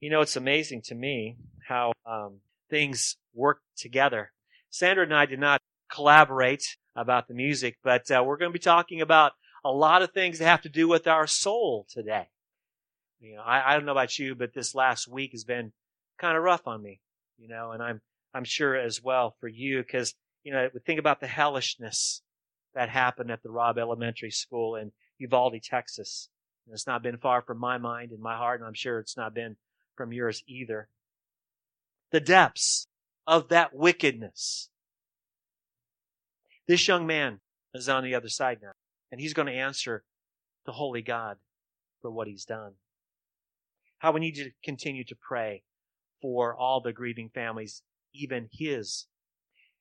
You know, it's amazing to me how um, things work together. Sandra and I did not collaborate about the music, but uh, we're going to be talking about a lot of things that have to do with our soul today. You know, I, I don't know about you, but this last week has been kind of rough on me. You know, and I'm I'm sure as well for you because you know think about the hellishness that happened at the Robb Elementary School in Uvalde, Texas. And it's not been far from my mind and my heart, and I'm sure it's not been from yours either. The depths of that wickedness. This young man is on the other side now, and he's going to answer the Holy God for what he's done. How we need to continue to pray for all the grieving families, even his.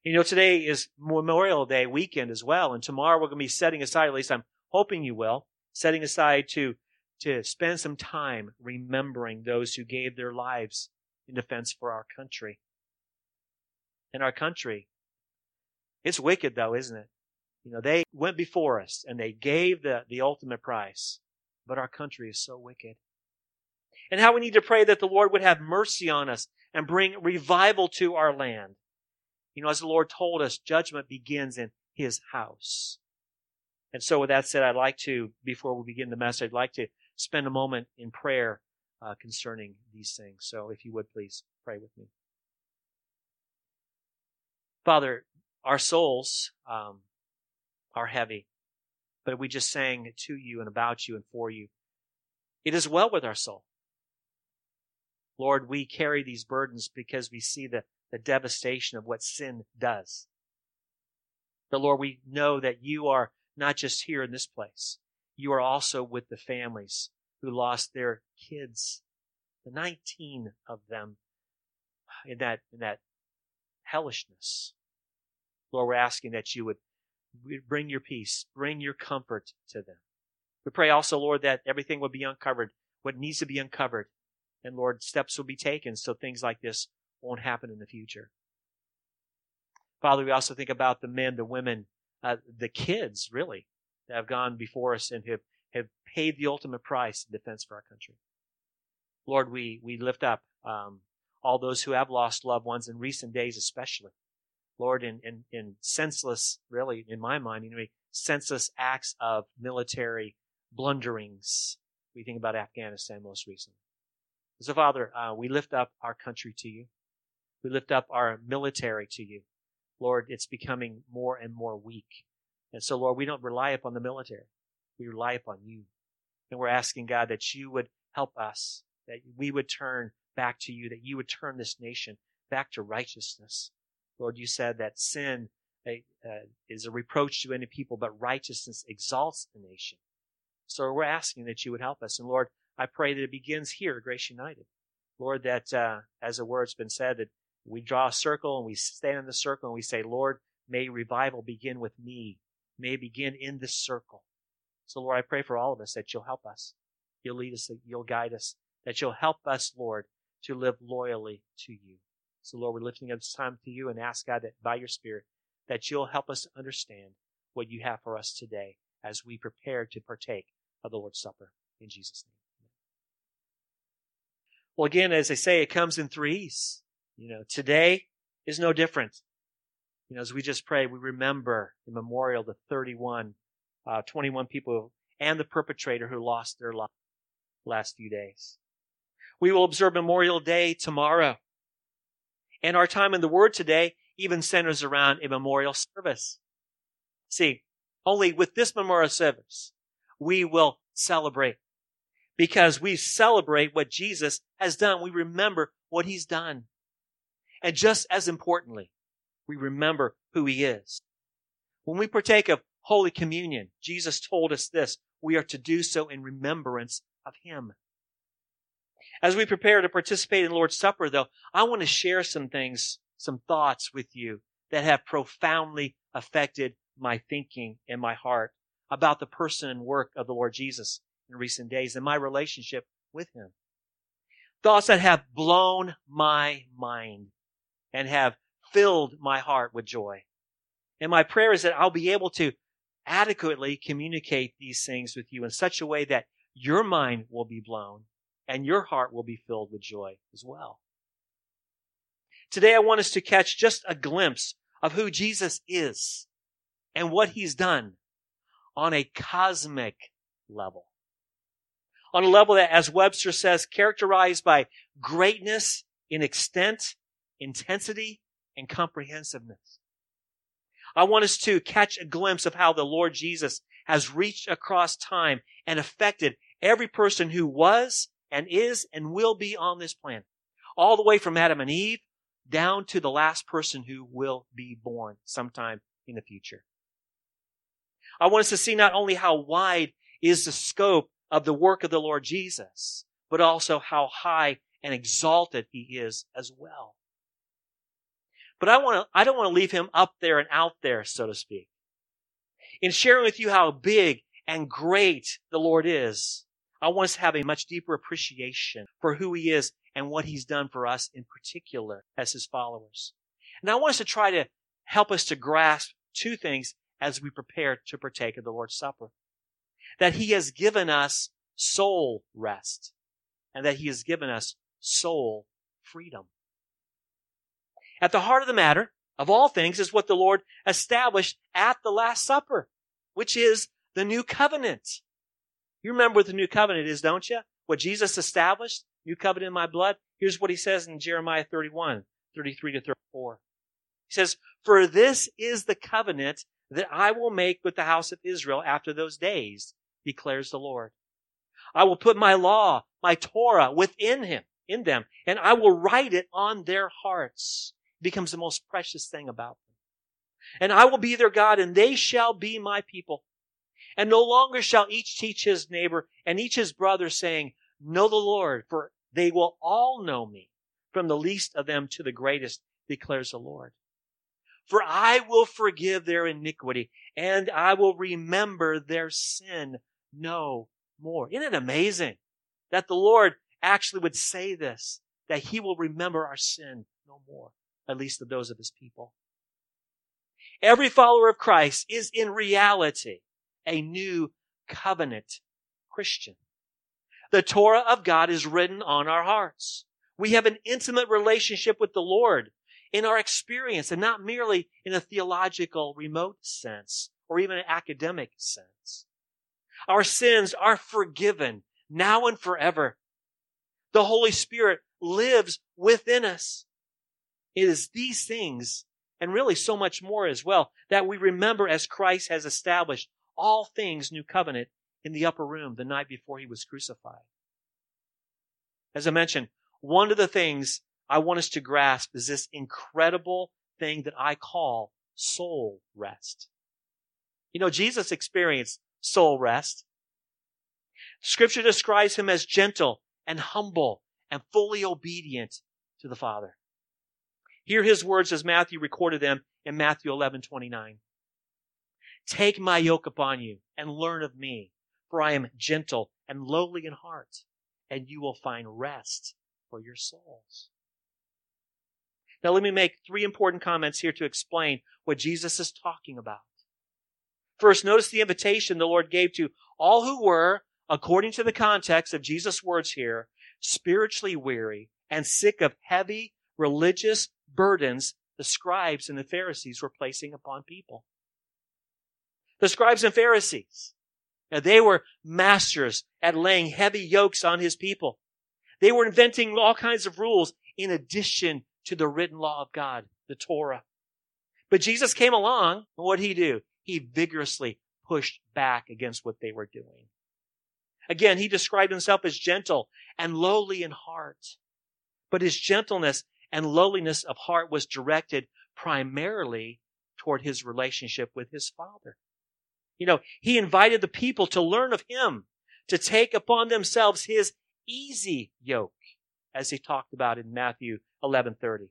You know, today is Memorial Day weekend as well, and tomorrow we're going to be setting aside, at least I'm hoping you will, setting aside to to spend some time remembering those who gave their lives in defense for our country. In our country, it's wicked though, isn't it? You know, they went before us and they gave the, the ultimate price, but our country is so wicked. And how we need to pray that the Lord would have mercy on us and bring revival to our land. You know, as the Lord told us, judgment begins in His house. And so with that said, I'd like to, before we begin the message, I'd like to spend a moment in prayer uh, concerning these things. So if you would please pray with me. Father, our souls um, are heavy, but we just sang to you and about you and for you. It is well with our soul. Lord, we carry these burdens because we see the, the devastation of what sin does. But Lord, we know that you are not just here in this place, you are also with the families who lost their kids, the 19 of them in that, in that hellishness. Lord, we're asking that you would bring your peace, bring your comfort to them. We pray also, Lord, that everything will be uncovered, what needs to be uncovered. And Lord, steps will be taken so things like this won't happen in the future. Father, we also think about the men, the women, uh, the kids, really, that have gone before us and have, have paid the ultimate price in defense for our country. Lord, we, we lift up um, all those who have lost loved ones in recent days, especially. Lord, in, in, in senseless, really, in my mind, anyway, senseless acts of military blunderings. We think about Afghanistan most recently. So, Father, uh, we lift up our country to you. We lift up our military to you. Lord, it's becoming more and more weak. And so, Lord, we don't rely upon the military. We rely upon you. And we're asking, God, that you would help us, that we would turn back to you, that you would turn this nation back to righteousness. Lord, you said that sin uh, is a reproach to any people, but righteousness exalts the nation. So we're asking that you would help us. And Lord, I pray that it begins here Grace United. Lord, that uh, as a word's been said, that we draw a circle and we stand in the circle and we say, Lord, may revival begin with me may begin in this circle. So, Lord, I pray for all of us that you'll help us. You'll lead us, you'll guide us, that you'll help us, Lord, to live loyally to you. So, Lord, we're lifting up this time to you and ask God that by your Spirit, that you'll help us understand what you have for us today as we prepare to partake of the Lord's Supper. In Jesus' name. Well, again, as I say, it comes in threes. You know, today is no different. You know, as we just pray, we remember the memorial, the 31, uh, 21 people and the perpetrator who lost their life last few days. We will observe Memorial Day tomorrow. And our time in the Word today even centers around a memorial service. See, only with this memorial service, we will celebrate. Because we celebrate what Jesus has done. We remember what He's done. And just as importantly, we remember who he is. When we partake of Holy Communion, Jesus told us this. We are to do so in remembrance of him. As we prepare to participate in the Lord's Supper, though, I want to share some things, some thoughts with you that have profoundly affected my thinking and my heart about the person and work of the Lord Jesus in recent days and my relationship with him. Thoughts that have blown my mind and have filled my heart with joy. And my prayer is that I'll be able to adequately communicate these things with you in such a way that your mind will be blown and your heart will be filled with joy as well. Today I want us to catch just a glimpse of who Jesus is and what he's done on a cosmic level. On a level that, as Webster says, characterized by greatness in extent, intensity, and comprehensiveness. I want us to catch a glimpse of how the Lord Jesus has reached across time and affected every person who was and is and will be on this planet. All the way from Adam and Eve down to the last person who will be born sometime in the future. I want us to see not only how wide is the scope of the work of the Lord Jesus, but also how high and exalted he is as well. But I want to, I don't want to leave him up there and out there, so to speak. In sharing with you how big and great the Lord is, I want us to have a much deeper appreciation for who he is and what he's done for us in particular as his followers. And I want us to try to help us to grasp two things as we prepare to partake of the Lord's Supper. That he has given us soul rest and that he has given us soul freedom. At the heart of the matter, of all things, is what the Lord established at the Last Supper, which is the new covenant. You remember what the new covenant is, don't you? What Jesus established? New covenant in my blood. Here's what he says in Jeremiah 31, 33 to 34. He says, For this is the covenant that I will make with the house of Israel after those days, declares the Lord. I will put my law, my Torah within him, in them, and I will write it on their hearts. Becomes the most precious thing about them. And I will be their God, and they shall be my people. And no longer shall each teach his neighbor and each his brother, saying, Know the Lord, for they will all know me, from the least of them to the greatest, declares the Lord. For I will forgive their iniquity, and I will remember their sin no more. Isn't it amazing that the Lord actually would say this, that he will remember our sin no more, at least of those of his people. Every follower of Christ is in reality a new covenant Christian. The Torah of God is written on our hearts. We have an intimate relationship with the Lord in our experience and not merely in a theological remote sense or even an academic sense. Our sins are forgiven now and forever. The Holy Spirit lives within us. It is these things and really so much more as well that we remember as Christ has established all things new covenant in the upper room the night before he was crucified. As I mentioned, one of the things I want us to grasp is this incredible thing that I call soul rest. You know, Jesus experienced soul rest. Scripture describes him as gentle and humble and fully obedient to the Father. Hear his words as Matthew recorded them in Matthew 11, 29. Take my yoke upon you and learn of me, for I am gentle and lowly in heart, and you will find rest for your souls. Now let me make three important comments here to explain what Jesus is talking about. First, notice the invitation the Lord gave to all who were, according to the context of Jesus' words here, spiritually weary and sick of heavy religious burdens the scribes and the Pharisees were placing upon people. The scribes and Pharisees, now they were masters at laying heavy yokes on his people. They were inventing all kinds of rules in addition to the written law of God, the Torah. But Jesus came along, and what did he do? He vigorously pushed back against what they were doing. Again, he described himself as gentle and lowly in heart. But his gentleness and lowliness of heart was directed primarily toward his relationship with his Father. You know, he invited the people to learn of him, to take upon themselves his easy yoke, as he talked about in Matthew 11:30.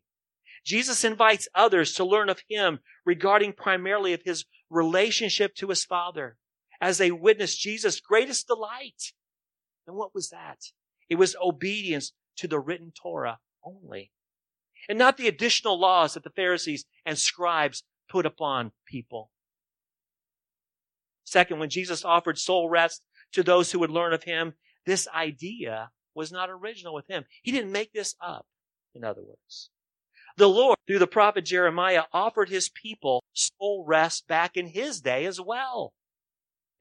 Jesus invites others to learn of him regarding primarily of his relationship to his Father as they witness Jesus' greatest delight. And what was that? It was obedience to the written Torah only. And not the additional laws that the Pharisees and scribes put upon people. Second, when Jesus offered soul rest to those who would learn of him, this idea was not original with him. He didn't make this up, in other words. The Lord, through the prophet Jeremiah, offered his people soul rest back in his day as well.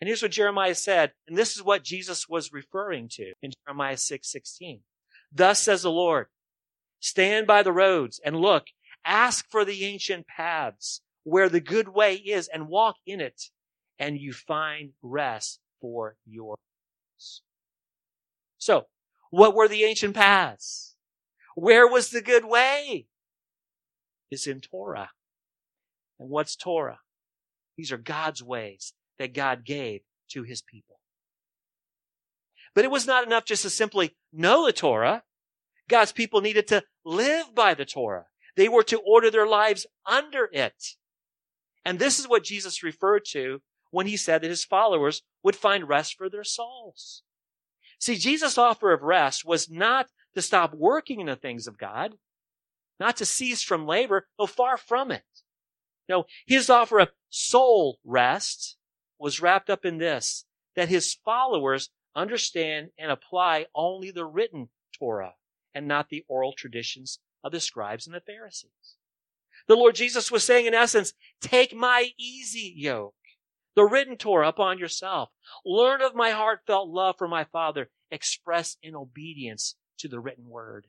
And here's what Jeremiah said, and this is what Jesus was referring to in Jeremiah 6, 16. Thus says the Lord, stand by the roads and look, ask for the ancient paths where the good way is and walk in it and you find rest for your souls. so, what were the ancient paths? Where was the good way? Is in Torah. And what's Torah? These are God's ways that God gave to his people. But it was not enough just to simply know the Torah. God's people needed to live by the Torah. They were to order their lives under it. And this is what Jesus referred to when he said that his followers would find rest for their souls. See, Jesus' offer of rest was not to stop working in the things of God, not to cease from labor, no, far from it. No, his offer of soul rest was wrapped up in this, that his followers understand and apply only the written Torah and not the oral traditions of the scribes and the Pharisees. The Lord Jesus was saying in essence, take my easy yoke the written Torah upon yourself. Learn of my heartfelt love for my Father, expressed in obedience to the written word.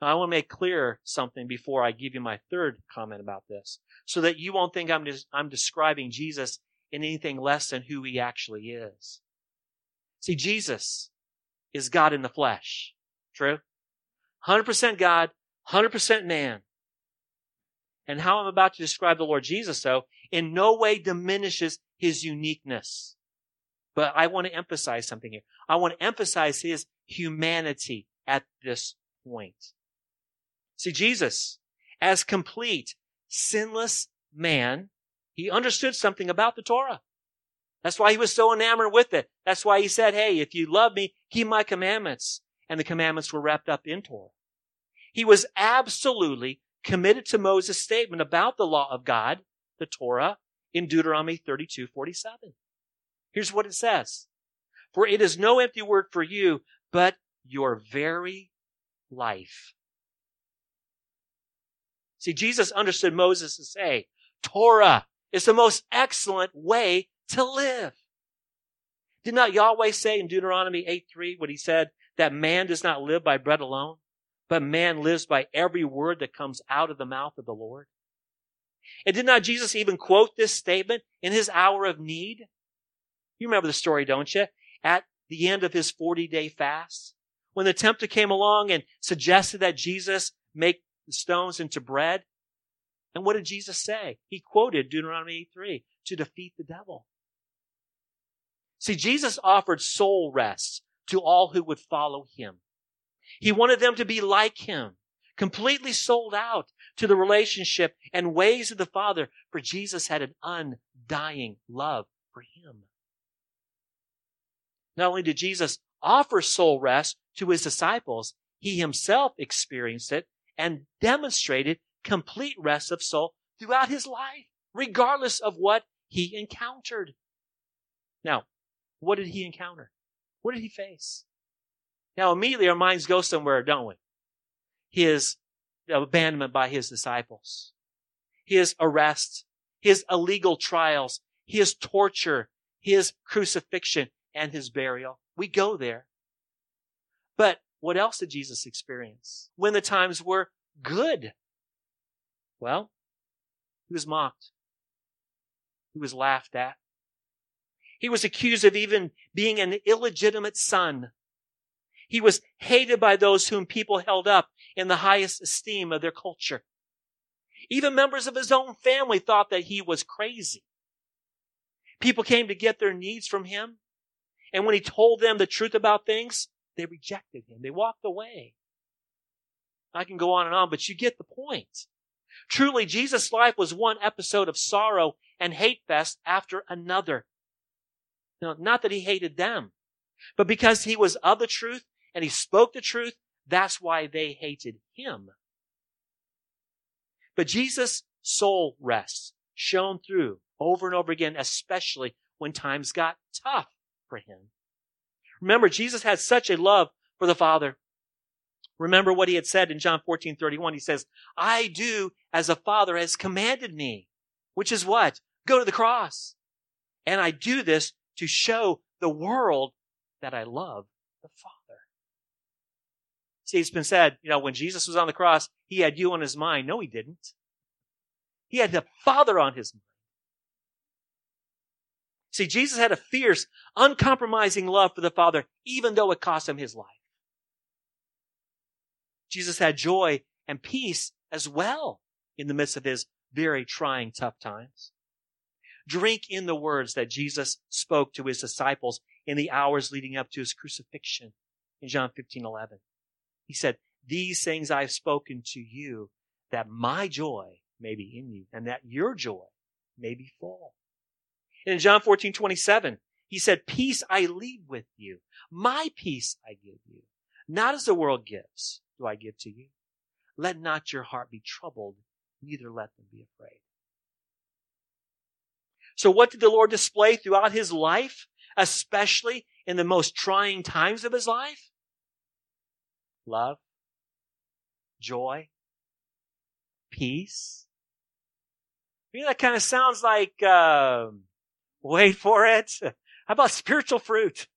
Now, I want to make clear something before I give you my third comment about this, so that you won't think I'm, des- I'm describing Jesus in anything less than who he actually is. See, Jesus is God in the flesh. True? 100% God, 100% man. And how I'm about to describe the Lord Jesus, though, in no way diminishes his uniqueness. But I want to emphasize something here. I want to emphasize his humanity at this point. See, Jesus, as complete, sinless man, he understood something about the Torah. That's why he was so enamored with it. That's why he said, Hey, if you love me, keep my commandments. And the commandments were wrapped up in Torah. He was absolutely committed to Moses' statement about the law of God the Torah in Deuteronomy 32, 47. Here's what it says. For it is no empty word for you, but your very life. See, Jesus understood Moses to say, Torah is the most excellent way to live. Did not Yahweh say in Deuteronomy 8, 3, what he said, that man does not live by bread alone, but man lives by every word that comes out of the mouth of the Lord? And did not Jesus even quote this statement in his hour of need? You remember the story, don't you? At the end of his 40 day fast, when the tempter came along and suggested that Jesus make the stones into bread. And what did Jesus say? He quoted Deuteronomy 8 3 to defeat the devil. See, Jesus offered soul rest to all who would follow him. He wanted them to be like him, completely sold out to the relationship and ways of the Father, for Jesus had an undying love for him. Not only did Jesus offer soul rest to his disciples, he himself experienced it and demonstrated complete rest of soul throughout his life, regardless of what he encountered. Now, what did he encounter? What did he face? Now, immediately our minds go somewhere, don't we? His abandonment by his disciples, his arrest, his illegal trials, his torture, his crucifixion, and his burial. We go there. But what else did Jesus experience when the times were good? Well, he was mocked. He was laughed at. He was accused of even being an illegitimate son. He was hated by those whom people held up in the highest esteem of their culture. Even members of his own family thought that he was crazy. People came to get their needs from him. And when he told them the truth about things, they rejected him. They walked away. I can go on and on, but you get the point. Truly, Jesus' life was one episode of sorrow and hate fest after another. Not that he hated them, but because he was of the truth and he spoke the truth, that's why they hated him. But Jesus' soul rests shone through over and over again, especially when times got tough for him. Remember, Jesus had such a love for the Father. Remember what he had said in John 14, 31. He says, I do as the Father has commanded me, which is what? Go to the cross. And I do this to show the world that I love the Father. See, it's been said, you know, when Jesus was on the cross, he had you on his mind. No, he didn't. He had the Father on his mind. See, Jesus had a fierce, uncompromising love for the Father, even though it cost him his life. Jesus had joy and peace as well in the midst of his very trying, tough times. Drink in the words that Jesus spoke to his disciples in the hours leading up to his crucifixion in John 15, 11. He said, these things I've spoken to you that my joy may be in you and that your joy may be full. In John 14, 27, he said, peace I leave with you. My peace I give you. Not as the world gives do I give to you. Let not your heart be troubled, neither let them be afraid. So what did the Lord display throughout his life, especially in the most trying times of his life? Love, joy, peace. You know, that kind of sounds like, uh, wait for it. How about spiritual fruit?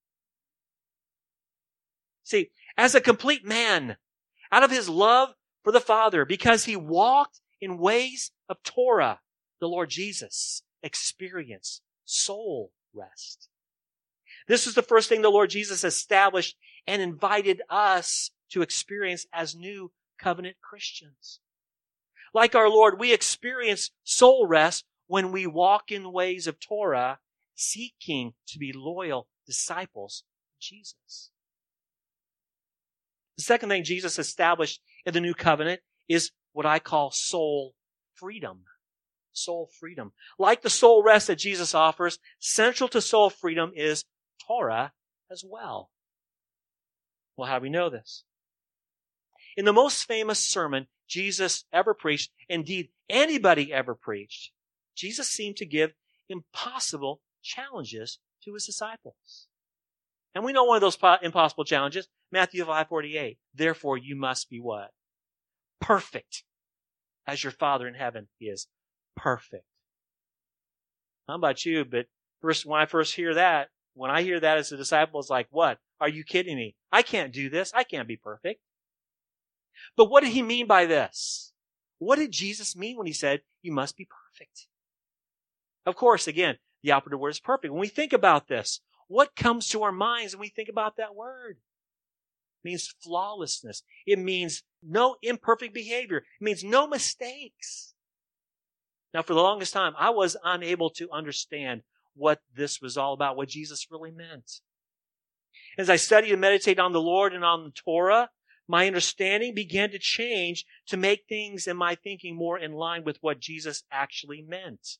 See, as a complete man, out of his love for the Father, because he walked in ways of Torah, the Lord Jesus experienced soul rest. This is the first thing the Lord Jesus established and invited us to experience as new covenant Christians. Like our Lord, we experience soul rest when we walk in the ways of Torah, seeking to be loyal disciples of Jesus. The second thing Jesus established in the new covenant is what I call soul freedom. Soul freedom. Like the soul rest that Jesus offers, central to soul freedom is Torah as well. Well, how do we know this? In the most famous sermon Jesus ever preached, indeed anybody ever preached, Jesus seemed to give impossible challenges to his disciples. And we know one of those impossible challenges, Matthew 5:48. Therefore you must be what? Perfect as your Father in heaven is perfect. How about you? But first, when I first hear that, when I hear that as a disciple, it's like, what? Are you kidding me? I can't do this. I can't be perfect. But what did he mean by this? What did Jesus mean when he said, you must be perfect? Of course, again, the operative word is perfect. When we think about this, what comes to our minds when we think about that word? It means flawlessness. It means no imperfect behavior. It means no mistakes. Now, for the longest time, I was unable to understand what this was all about, what Jesus really meant. As I studied and meditated on the Lord and on the Torah, my understanding began to change to make things in my thinking more in line with what Jesus actually meant.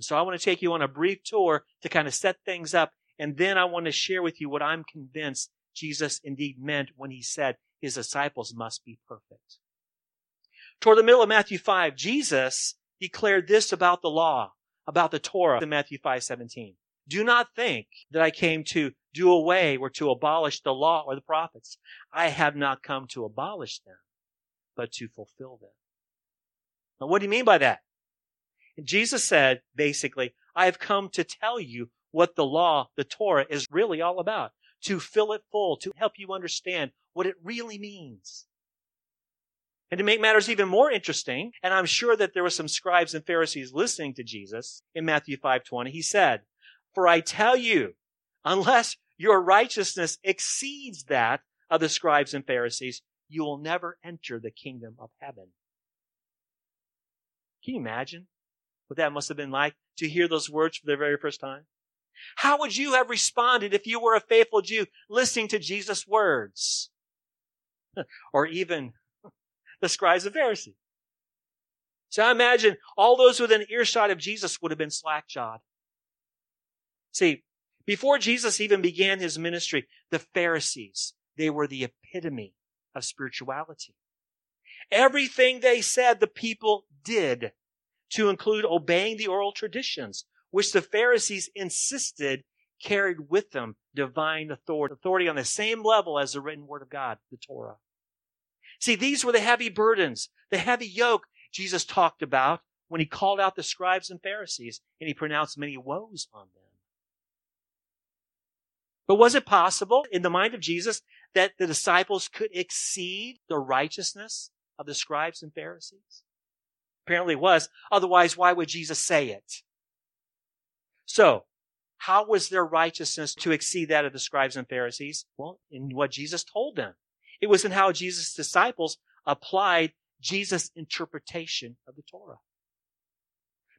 So I want to take you on a brief tour to kind of set things up. And then I want to share with you what I'm convinced Jesus indeed meant when he said his disciples must be perfect. Toward the middle of Matthew 5, Jesus declared this about the law, about the Torah in Matthew 5, 17. Do not think that I came to do away or to abolish the law or the prophets. I have not come to abolish them, but to fulfill them. Now, what do you mean by that? Jesus said, basically, I have come to tell you what the law, the Torah, is really all about. To fill it full, to help you understand what it really means. And to make matters even more interesting, and I'm sure that there were some scribes and Pharisees listening to Jesus in Matthew 5:20, he said, "For I tell you, unless your righteousness exceeds that of the scribes and Pharisees, you will never enter the kingdom of heaven." Can you imagine? what that must have been like to hear those words for the very first time? How would you have responded if you were a faithful Jew listening to Jesus' words? or even the scribes and Pharisees. So I imagine all those within earshot of Jesus would have been slack-jawed. See, before Jesus even began his ministry, the Pharisees, they were the epitome of spirituality. Everything they said, the people did to include obeying the oral traditions, which the Pharisees insisted carried with them divine authority, authority on the same level as the written word of God, the Torah. See, these were the heavy burdens, the heavy yoke Jesus talked about when he called out the scribes and Pharisees and he pronounced many woes on them. But was it possible in the mind of Jesus that the disciples could exceed the righteousness of the scribes and Pharisees? Apparently it was. Otherwise, why would Jesus say it? So, how was their righteousness to exceed that of the scribes and Pharisees? Well, in what Jesus told them. It was in how Jesus' disciples applied Jesus' interpretation of the Torah.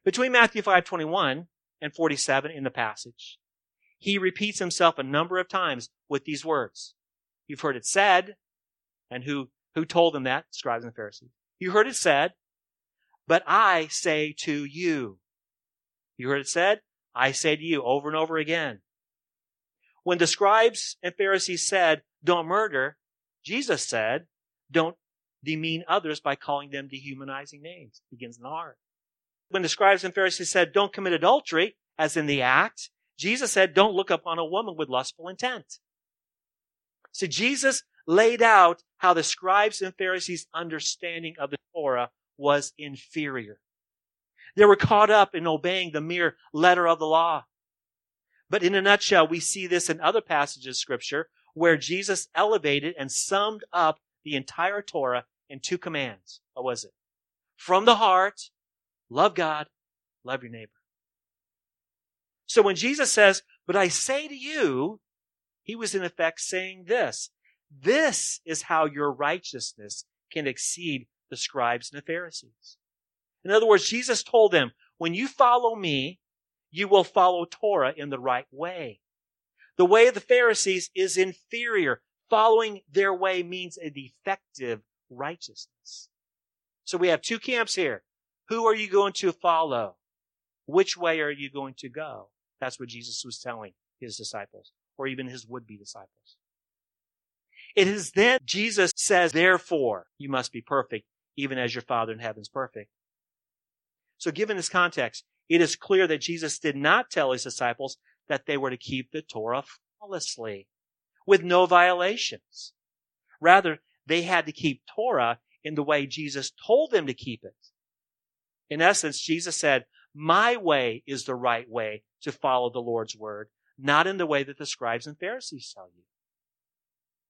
Between Matthew 5:21 and 47 in the passage, he repeats himself a number of times with these words. You've heard it said, and who, who told them that? Scribes and Pharisees. You heard it said, but I say to you. You heard it said, I say to you over and over again. When the scribes and Pharisees said, don't murder, Jesus said, don't demean others by calling them dehumanizing names. It begins in the heart. When the scribes and Pharisees said, don't commit adultery, as in the act, Jesus said, don't look upon a woman with lustful intent. So Jesus laid out how the scribes and Pharisees' understanding of the Torah was inferior. They were caught up in obeying the mere letter of the law. But in a nutshell, we see this in other passages of scripture where Jesus elevated and summed up the entire Torah in two commands. What was it? From the heart, love God, love your neighbor. So when Jesus says, but I say to you, he was in effect saying this. This is how your righteousness can exceed the scribes and the Pharisees. In other words, Jesus told them, when you follow me, you will follow Torah in the right way. The way of the Pharisees is inferior. Following their way means a defective righteousness. So we have two camps here. Who are you going to follow? Which way are you going to go? That's what Jesus was telling his disciples, or even his would-be disciples. It is then Jesus says, therefore, you must be perfect, even as your Father in heaven is perfect. So given this context, it is clear that Jesus did not tell his disciples that they were to keep the Torah flawlessly, with no violations. Rather, they had to keep Torah in the way Jesus told them to keep it. In essence, Jesus said, my way is the right way to follow the Lord's word, not in the way that the scribes and Pharisees tell you.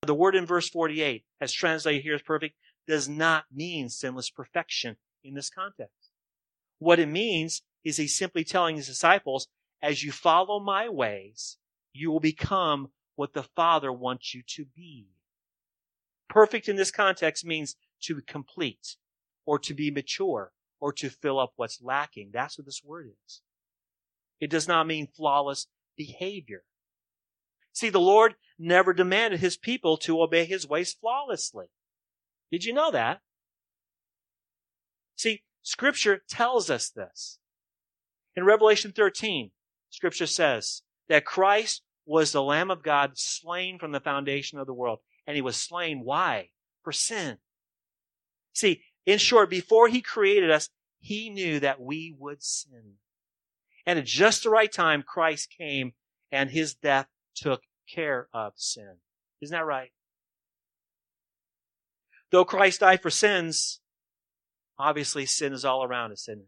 The word in verse 48, as translated here as perfect, does not mean sinless perfection in this context. What it means is he's simply telling his disciples, as you follow my ways, you will become what the Father wants you to be. Perfect in this context means to be complete or to be mature or to fill up what's lacking. That's what this word is. It does not mean flawless behavior. See, the Lord never demanded his people to obey his ways flawlessly. Did you know that? See, scripture tells us this. In Revelation 13, scripture says that Christ was the Lamb of God slain from the foundation of the world. And he was slain. Why? For sin. See, in short, before he created us, he knew that we would sin. And at just the right time, Christ came and his death took care of sin. Isn't that right? Though Christ died for sins, obviously sin is all around us, isn't it?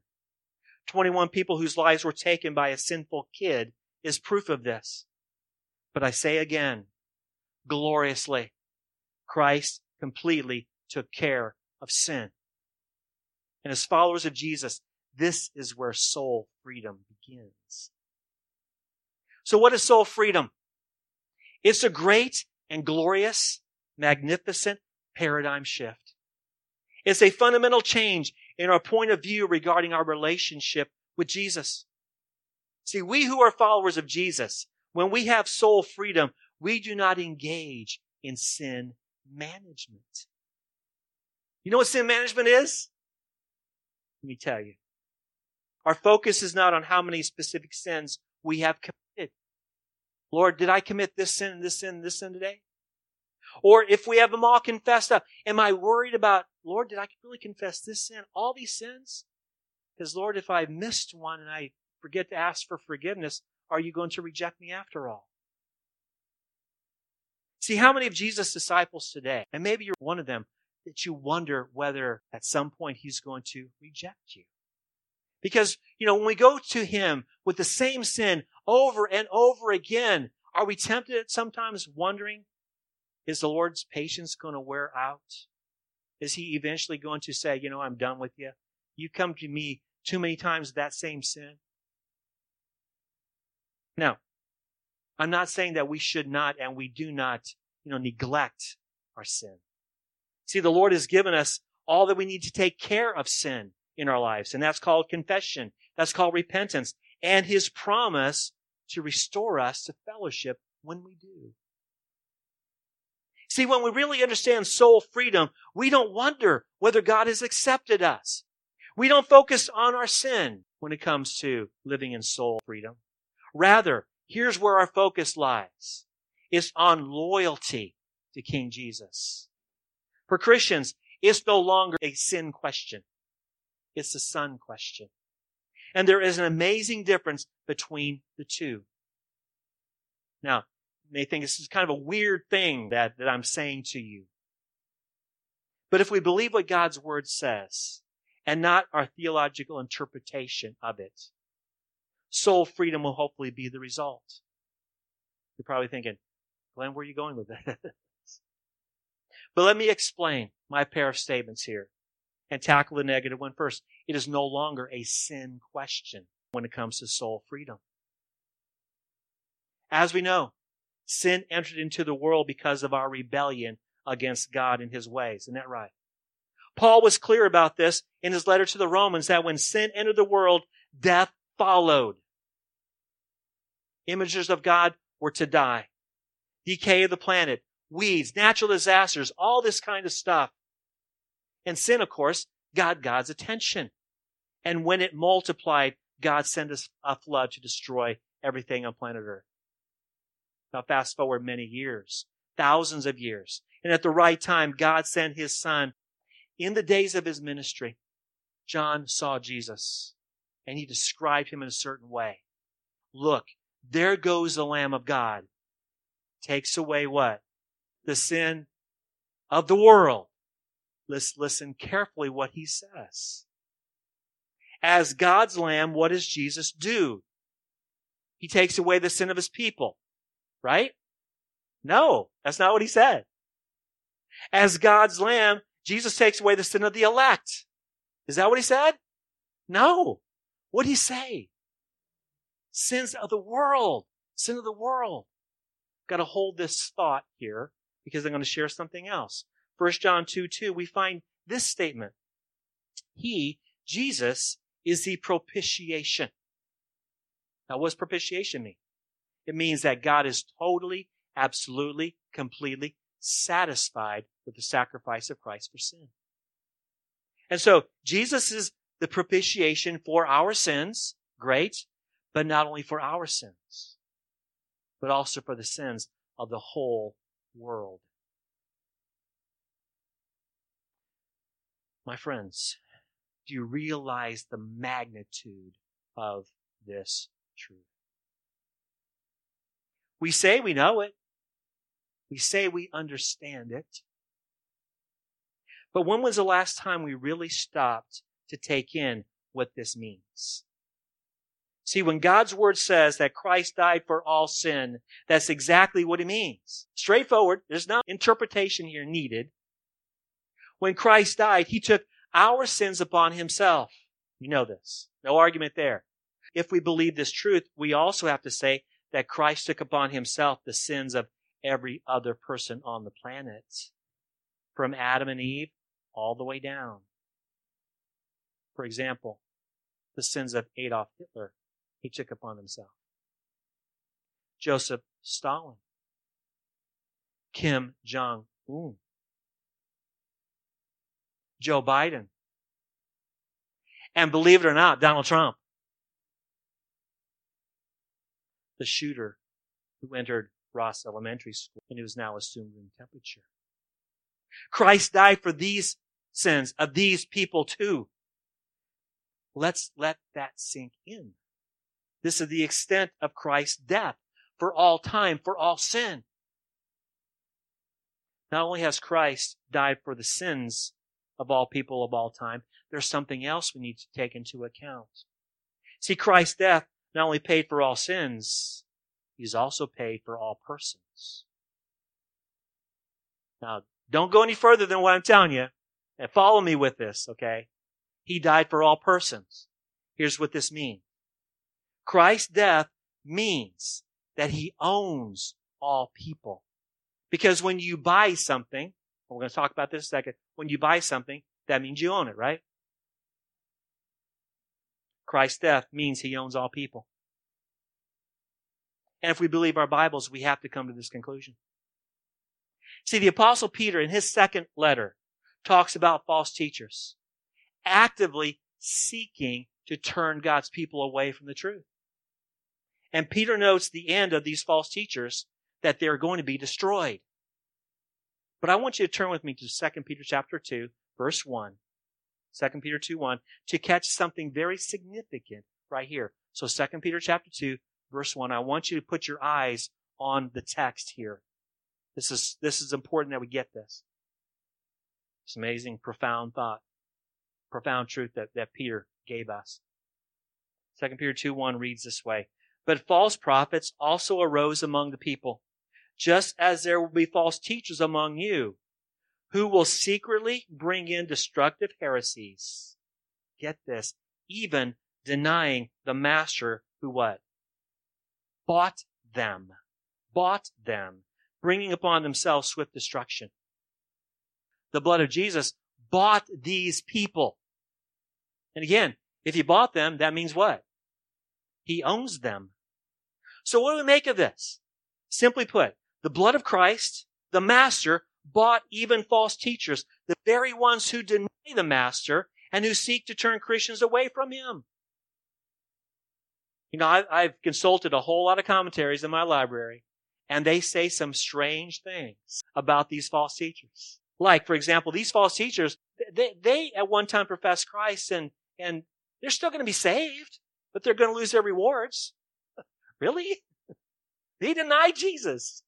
21 people whose lives were taken by a sinful kid is proof of this. But I say again, gloriously, Christ completely took care of sin. And as followers of Jesus, this is where soul freedom begins. So what is soul freedom? It's a great and glorious, magnificent paradigm shift. It's a fundamental change in our point of view regarding our relationship with Jesus. See, we who are followers of Jesus, when we have soul freedom, we do not engage in sin management. You know what sin management is? Let me tell you. Our focus is not on how many specific sins we have committed. Lord, did I commit this sin, this sin, this sin today? Or if we have them all confessed up, am I worried about, Lord, did I really confess this sin, all these sins? Because Lord, if I missed one and I forget to ask for forgiveness, are you going to reject me after all? See, how many of Jesus' disciples today, and maybe you're one of them, that you wonder whether at some point he's going to reject you? Because, you know, when we go to him with the same sin over and over again, are we tempted at sometimes wondering, is the Lord's patience going to wear out? Is he eventually going to say, you know, I'm done with you? You come to me too many times with that same sin? Now, I'm not saying that we should not and we do not, you know, neglect our sin. See, the Lord has given us all that we need to take care of sin in our lives, and that's called confession. That's called repentance and His promise to restore us to fellowship when we do. See, when we really understand soul freedom, we don't wonder whether God has accepted us. We don't focus on our sin when it comes to living in soul freedom. Rather, here's where our focus lies. It's on loyalty to King Jesus. For Christians, it's no longer a sin question. It's a son question. And there is an amazing difference between the two. Now, may think this is kind of a weird thing that, that I'm saying to you. But if we believe what God's word says and not our theological interpretation of it, soul freedom will hopefully be the result. You're probably thinking, Glenn, where are you going with that? but let me explain my pair of statements here and tackle the negative one first. It is no longer a sin question when it comes to soul freedom. As we know, sin entered into the world because of our rebellion against God and his ways. Isn't that right? Paul was clear about this in his letter to the Romans that when sin entered the world, death followed. Images of God were to die. Decay of the planet, weeds, natural disasters, all this kind of stuff. And sin, of course, got God's attention. And when it multiplied, God sent us a flood to destroy everything on planet Earth. Now fast forward many years, thousands of years. And at the right time, God sent his son. In the days of his ministry, John saw Jesus and he described him in a certain way. Look, there goes the Lamb of God. Takes away what? The sin of the world. Let's listen carefully what he says. As God's Lamb, what does Jesus do? He takes away the sin of his people. Right? No, that's not what he said. As God's lamb, Jesus takes away the sin of the elect. Is that what he said? No. What did he say? Sins of the world. Sin of the world. Got to hold this thought here because I'm going to share something else. 1 John 2 2, we find this statement. He, Jesus, is the propitiation. Now, what does propitiation mean? It means that God is totally, absolutely, completely satisfied with the sacrifice of Christ for sin. And so Jesus is the propitiation for our sins. Great. But not only for our sins, but also for the sins of the whole world. My friends, do you realize the magnitude of this truth? We say we know it. We say we understand it. But when was the last time we really stopped to take in what this means? See, when God's word says that Christ died for all sin, that's exactly what it means. Straightforward. There's no interpretation here needed. When Christ died, he took our sins upon himself. You know this. No argument there. If we believe this truth, we also have to say that Christ took upon himself the sins of every other person on the planet. From Adam and Eve all the way down. For example, the sins of Adolf Hitler, he took upon himself. Joseph Stalin, Kim Jong Un, Joe Biden, and believe it or not, Donald Trump. The shooter who entered Ross Elementary School and who is now assumed room temperature. Christ died for these sins of these people too. Let's let that sink in. This is the extent of Christ's death for all time, for all sin. Not only has Christ died for the sins of all people of all time, there's something else we need to take into account. See, Christ's death not only paid for all sins, he's also paid for all persons. Now, don't go any further than what I'm telling you. And follow me with this, okay? He died for all persons. Here's what this means. Christ's death means that he owns all people. Because when you buy something, we're going to talk about this a second, when you buy something, that means you own it, right? Christ's death means he owns all people. And if we believe our Bibles, we have to come to this conclusion. See, the apostle Peter in his second letter talks about false teachers actively seeking to turn God's people away from the truth. And Peter notes the end of these false teachers that they're going to be destroyed. But I want you to turn with me to 2 Peter chapter 2, verse 1. 2 Peter 2, 1, to catch something very significant right here. So 2 Peter chapter 2, verse 1, I want you to put your eyes on the text here. This is, this is important that we get this. It's amazing, profound thought, profound truth that, that Peter gave us. 2 Peter 2, 1 reads this way. But false prophets also arose among the people, just as there will be false teachers among you, who will secretly bring in destructive heresies. Get this, even denying the master who what? Bought them. Bought them, bringing upon themselves swift destruction. The blood of Jesus bought these people. And again, if he bought them, that means what? He owns them. So what do we make of this? Simply put, the blood of Christ, the master, bought even false teachers, the very ones who deny the master and who seek to turn Christians away from him. You know, I've, I've consulted a whole lot of commentaries in my library, and they say some strange things about these false teachers. Like, for example, these false teachers, they, they at one time professed Christ and, and they're still going to be saved, but they're going to lose their rewards. Really? They deny Jesus.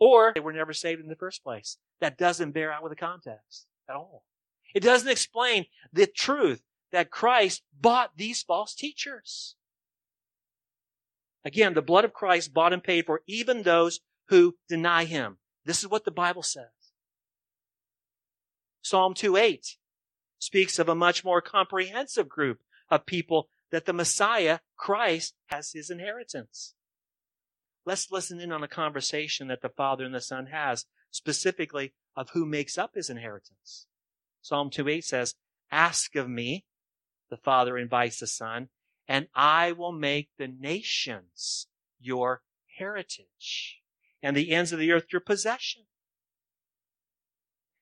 Or they were never saved in the first place. That doesn't bear out with the context at all. It doesn't explain the truth that Christ bought these false teachers. Again, the blood of Christ bought and paid for even those who deny him. This is what the Bible says. Psalm 2:8 speaks of a much more comprehensive group of people that the Messiah, Christ, has his inheritance. Let's listen in on a conversation that the Father and the Son has, specifically of who makes up his inheritance. Psalm 2:8 says, Ask of me, the Father invites the Son, and I will make the nations your heritage and the ends of the earth your possession.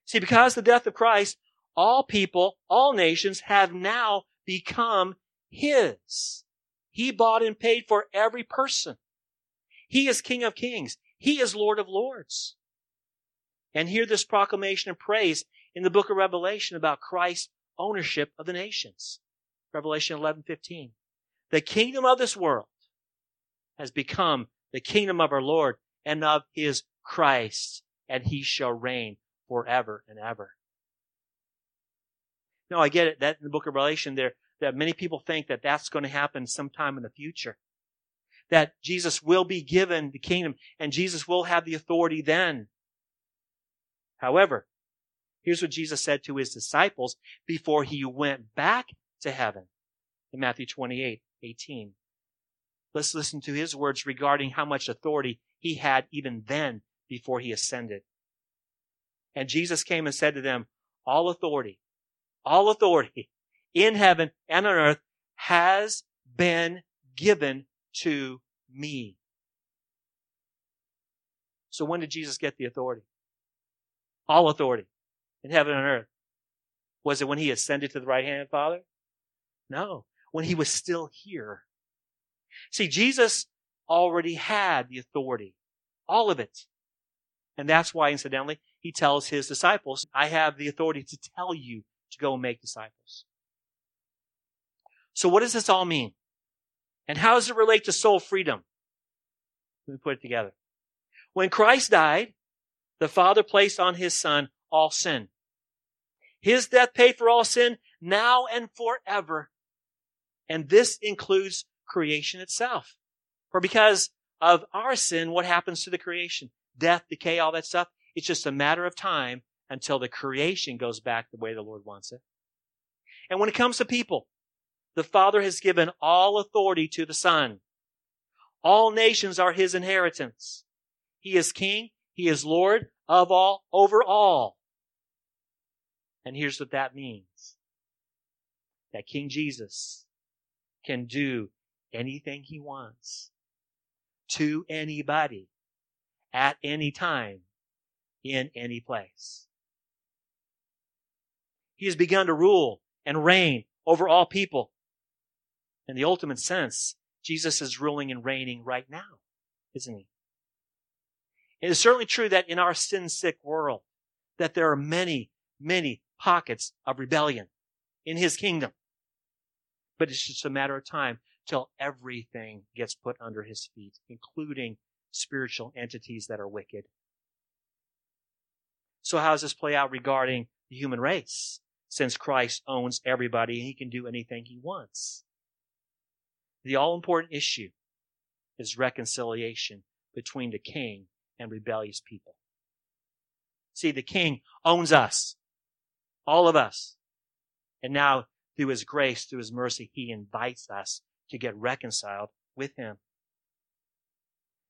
See, because the death of Christ, all people, all nations have now become his. He bought and paid for every person. He is King of Kings. He is Lord of Lords. And hear this proclamation and praise in the book of Revelation about Christ's ownership of the nations. Revelation 11:15. The kingdom of this world has become the kingdom of our Lord and of his Christ, and he shall reign forever and ever. No, I get it that in the book of Revelation there that many people think that that's going to happen sometime in the future. That Jesus will be given the kingdom and Jesus will have the authority then. However, here's what Jesus said to his disciples before he went back to heaven in Matthew 28, 18. Let's listen to his words regarding how much authority he had even then before he ascended. And Jesus came and said to them, all authority, all authority in heaven and on earth has been given to me. So when did Jesus get the authority? All authority in heaven and earth. Was it when he ascended to the right hand of the Father? No, when he was still here. See, Jesus already had the authority. All of it. And that's why, incidentally, he tells his disciples, I have the authority to tell you to go and make disciples. So what does this all mean? And how does it relate to soul freedom? Let me put it together. When Christ died, the Father placed on his Son all sin. His death paid for all sin now and forever. And this includes creation itself. For because of our sin, what happens to the creation? Death, decay, all that stuff. It's just a matter of time until the creation goes back the way the Lord wants it. And when it comes to people, the Father has given all authority to the Son. All nations are His inheritance. He is King. He is Lord of all, over all. And here's what that means. That King Jesus can do anything he wants to anybody at any time in any place. He has begun to rule and reign over all people. In the ultimate sense, Jesus is ruling and reigning right now, isn't he? It is certainly true that in our sin sick world, that there are many, many pockets of rebellion in his kingdom. But it's just a matter of time till everything gets put under his feet, including spiritual entities that are wicked. So how does this play out regarding the human race? Since Christ owns everybody and he can do anything he wants. The all important issue is reconciliation between the king and rebellious people. See, the king owns us. All of us. And now, through his grace, through his mercy, he invites us to get reconciled with him.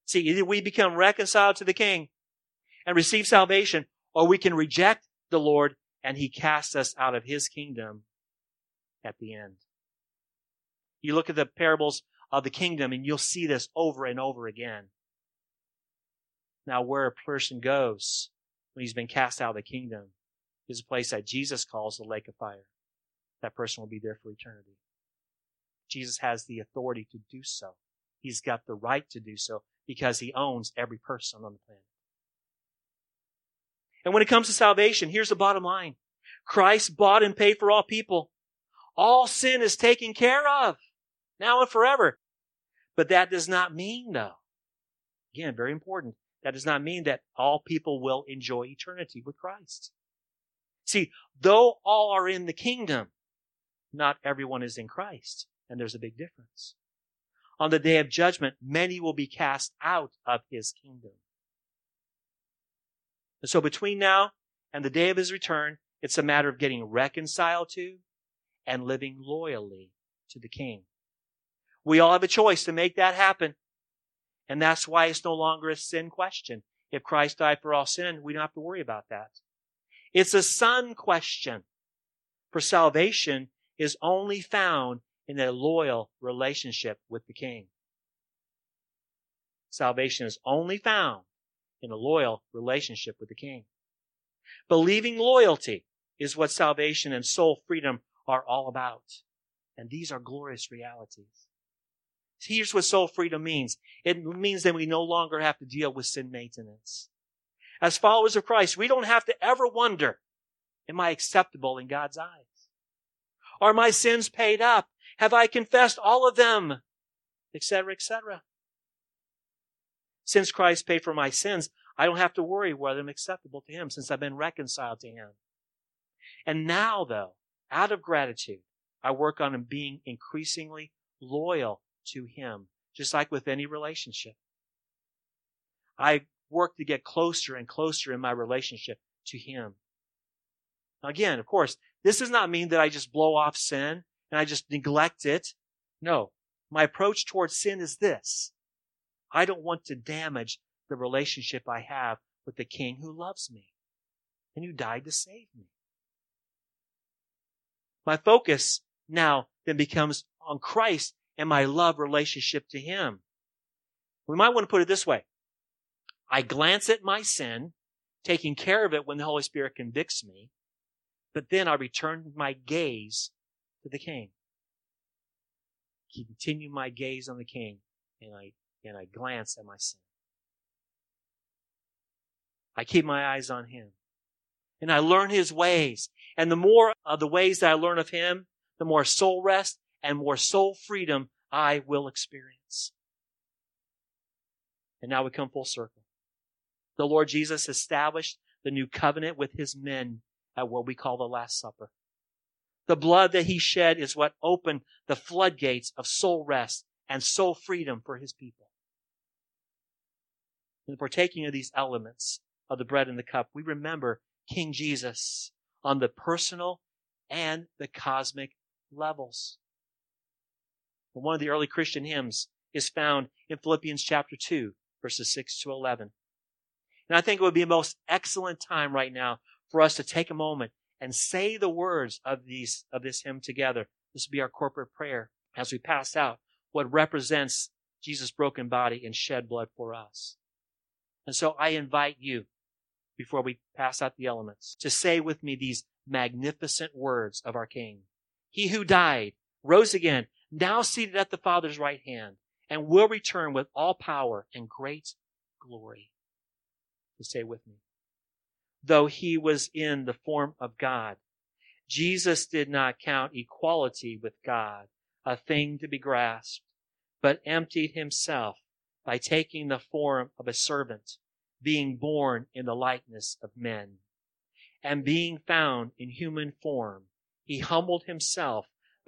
See, either we become reconciled to the king and receive salvation, or we can reject the Lord and he casts us out of his kingdom at the end. You look at the parables of the kingdom and you'll see this over and over again. Now, where a person goes when he's been cast out of the kingdom is a place that Jesus calls the lake of fire. That person will be there for eternity. Jesus has the authority to do so. He's got the right to do so because he owns every person on the planet. And when it comes to salvation, here's the bottom line. Christ bought and paid for all people. All sin is taken care of now and forever. But that does not mean though, again, very important, that does not mean that all people will enjoy eternity with Christ. See, though all are in the kingdom, not everyone is in Christ. And there's a big difference. On the day of judgment, many will be cast out of his kingdom. And so between now and the day of his return, it's a matter of getting reconciled to and living loyally to the king. We all have a choice to make that happen. And that's why it's no longer a sin question. If Christ died for all sin, we don't have to worry about that. It's a son question. For salvation is only found in a loyal relationship with the King. Salvation is only found in a loyal relationship with the King. Believing loyalty is what salvation and soul freedom are all about. And these are glorious realities. Here's what soul freedom means. It means that we no longer have to deal with sin maintenance. As followers of Christ, we don't have to ever wonder, am I acceptable in God's eyes? Are my sins paid up? Have I confessed all of them? Etc., etc. Since Christ paid for my sins, I don't have to worry whether I'm acceptable to Him since I've been reconciled to Him. And now, though, out of gratitude, I work on being increasingly loyal to Him, just like with any relationship. I work to get closer and closer in my relationship to Him. Again, of course, this does not mean that I just blow off sin and I just neglect it. No, my approach towards sin is this. I don't want to damage the relationship I have with the King who loves me and who died to save me. My focus now then becomes on Christ and my love relationship to Him. We might want to put it this way. I glance at my sin, taking care of it when the Holy Spirit convicts me, but then I return my gaze to the King. Continue my gaze on the King, and I and I glance at my sin. I keep my eyes on Him, and I learn His ways. And the more of the ways that I learn of Him, the more soul rest and more soul freedom I will experience. And now we come full circle. The Lord Jesus established the new covenant with his men at what we call the Last Supper. The blood that he shed is what opened the floodgates of soul rest and soul freedom for his people. In the partaking of these elements of the bread and the cup, we remember King Jesus on the personal and the cosmic levels. One of the early Christian hymns is found in Philippians chapter 2, verses 6 to 11. And I think it would be a most excellent time right now for us to take a moment and say the words of these, of this hymn together. This will be our corporate prayer as we pass out what represents Jesus' broken body and shed blood for us. And so I invite you, before we pass out the elements, to say with me these magnificent words of our King. He who died, rose again, now seated at the Father's right hand, and will return with all power and great glory. To say with me. Though he was in the form of God, Jesus did not count equality with God a thing to be grasped, but emptied himself by taking the form of a servant, being born in the likeness of men. And being found in human form, he humbled himself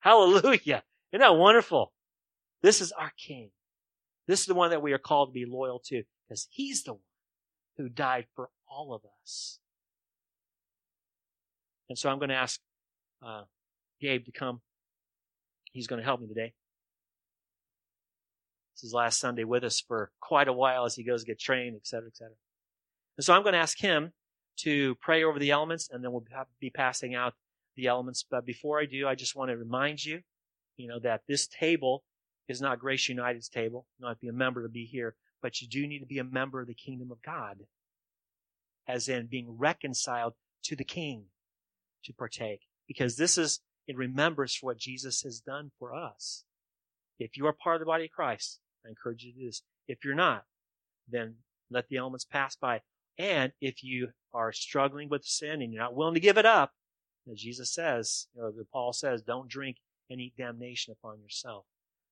Hallelujah. Isn't that wonderful? This is our King. This is the one that we are called to be loyal to because he's the one who died for all of us. And so I'm going to ask uh, Gabe to come. He's going to help me today. This is last Sunday with us for quite a while as he goes to get trained, et cetera, et cetera. And so I'm going to ask him to pray over the elements, and then we'll be passing out the elements. But before I do, I just want to remind you, you know, that this table is not Grace United's table. You don't have to be a member to be here, but you do need to be a member of the kingdom of God, as in being reconciled to the King to partake, because this is in remembrance for what Jesus has done for us. If you are part of the body of Christ, I encourage you to do this. If you're not, then let the elements pass by. And if you are struggling with sin and you're not willing to give it up, as Jesus says, or Paul says, don't drink eat damnation upon yourself.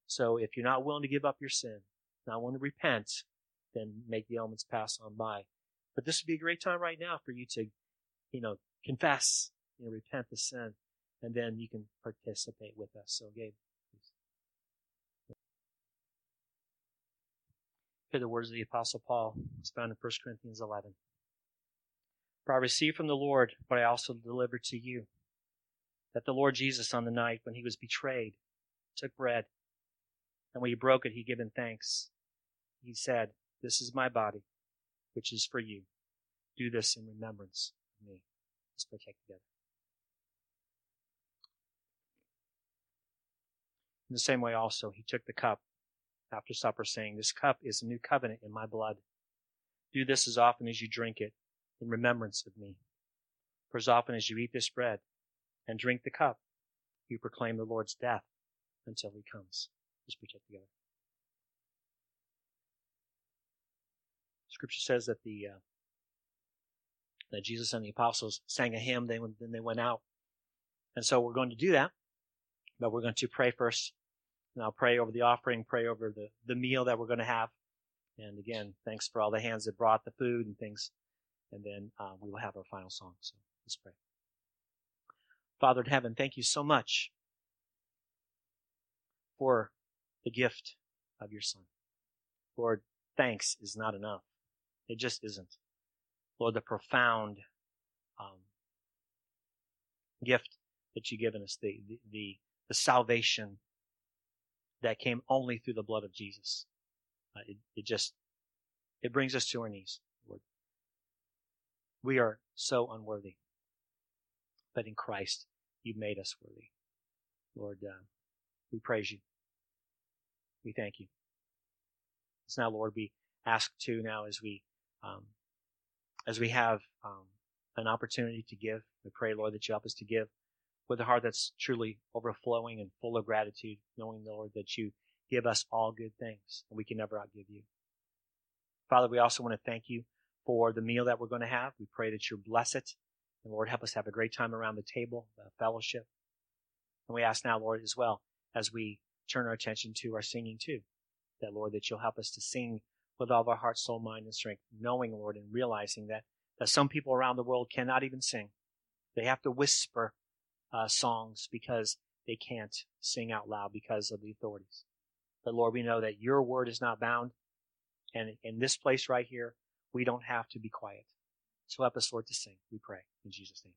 So if you're not willing to give up your sin, not willing to repent, then make the elements pass on by. But this would be a great time right now for you to, you know, confess, you know, repent the sin, and then you can participate with us. So, Gabe. Hear the words of the Apostle Paul. It's found in 1 Corinthians 11. For I received from the Lord what I also delivered to you. That the Lord Jesus, on the night when he was betrayed, took bread, and when he broke it, he given thanks. He said, This is my body, which is for you. Do this in remembrance of me. Let's partake together. In the same way also, he took the cup after supper, saying, This cup is a new covenant in my blood. Do this as often as you drink it in remembrance of me. For as often as you eat this bread and drink the cup, you proclaim the Lord's death until he comes. Let's partake together. Scripture says that the uh, that Jesus and the apostles sang a hymn. They then they went out, and so we're going to do that. But we're going to pray first. And I'll pray over the offering, pray over the the meal that we're going to have. And again, thanks for all the hands that brought the food and things and then uh, we will have our final song. So let's pray. Father in heaven, thank you so much for the gift of your Son. Lord, thanks is not enough. It just isn't. Lord, the profound um, gift that you've given us, the, the, the, salvation that came only through the blood of Jesus. Uh, it, it just, it brings us to our knees. We are so unworthy. But in Christ, you made us worthy. Lord, uh, we praise you. We thank you. So now, Lord, we ask too now as we um, as we have um, an opportunity to give. We pray, Lord, that you help us to give with a heart that's truly overflowing and full of gratitude, knowing, Lord, that you give us all good things and we can never outgive you. Father, we also want to thank you for the meal that we're going to have. We pray that you bless it. And Lord, help us have a great time around the table, the fellowship. And we ask now, Lord, as well, as we turn our attention to our singing too, that Lord, that you'll help us to sing with all of our heart, soul, mind, and strength, knowing, Lord, and realizing that, that some people around the world cannot even sing. They have to whisper uh, songs because they can't sing out loud because of the authorities. But Lord, we know that your word is not bound. And in this place right here, we don't have to be quiet. So help us, Lord, to sing. We pray in Jesus' name.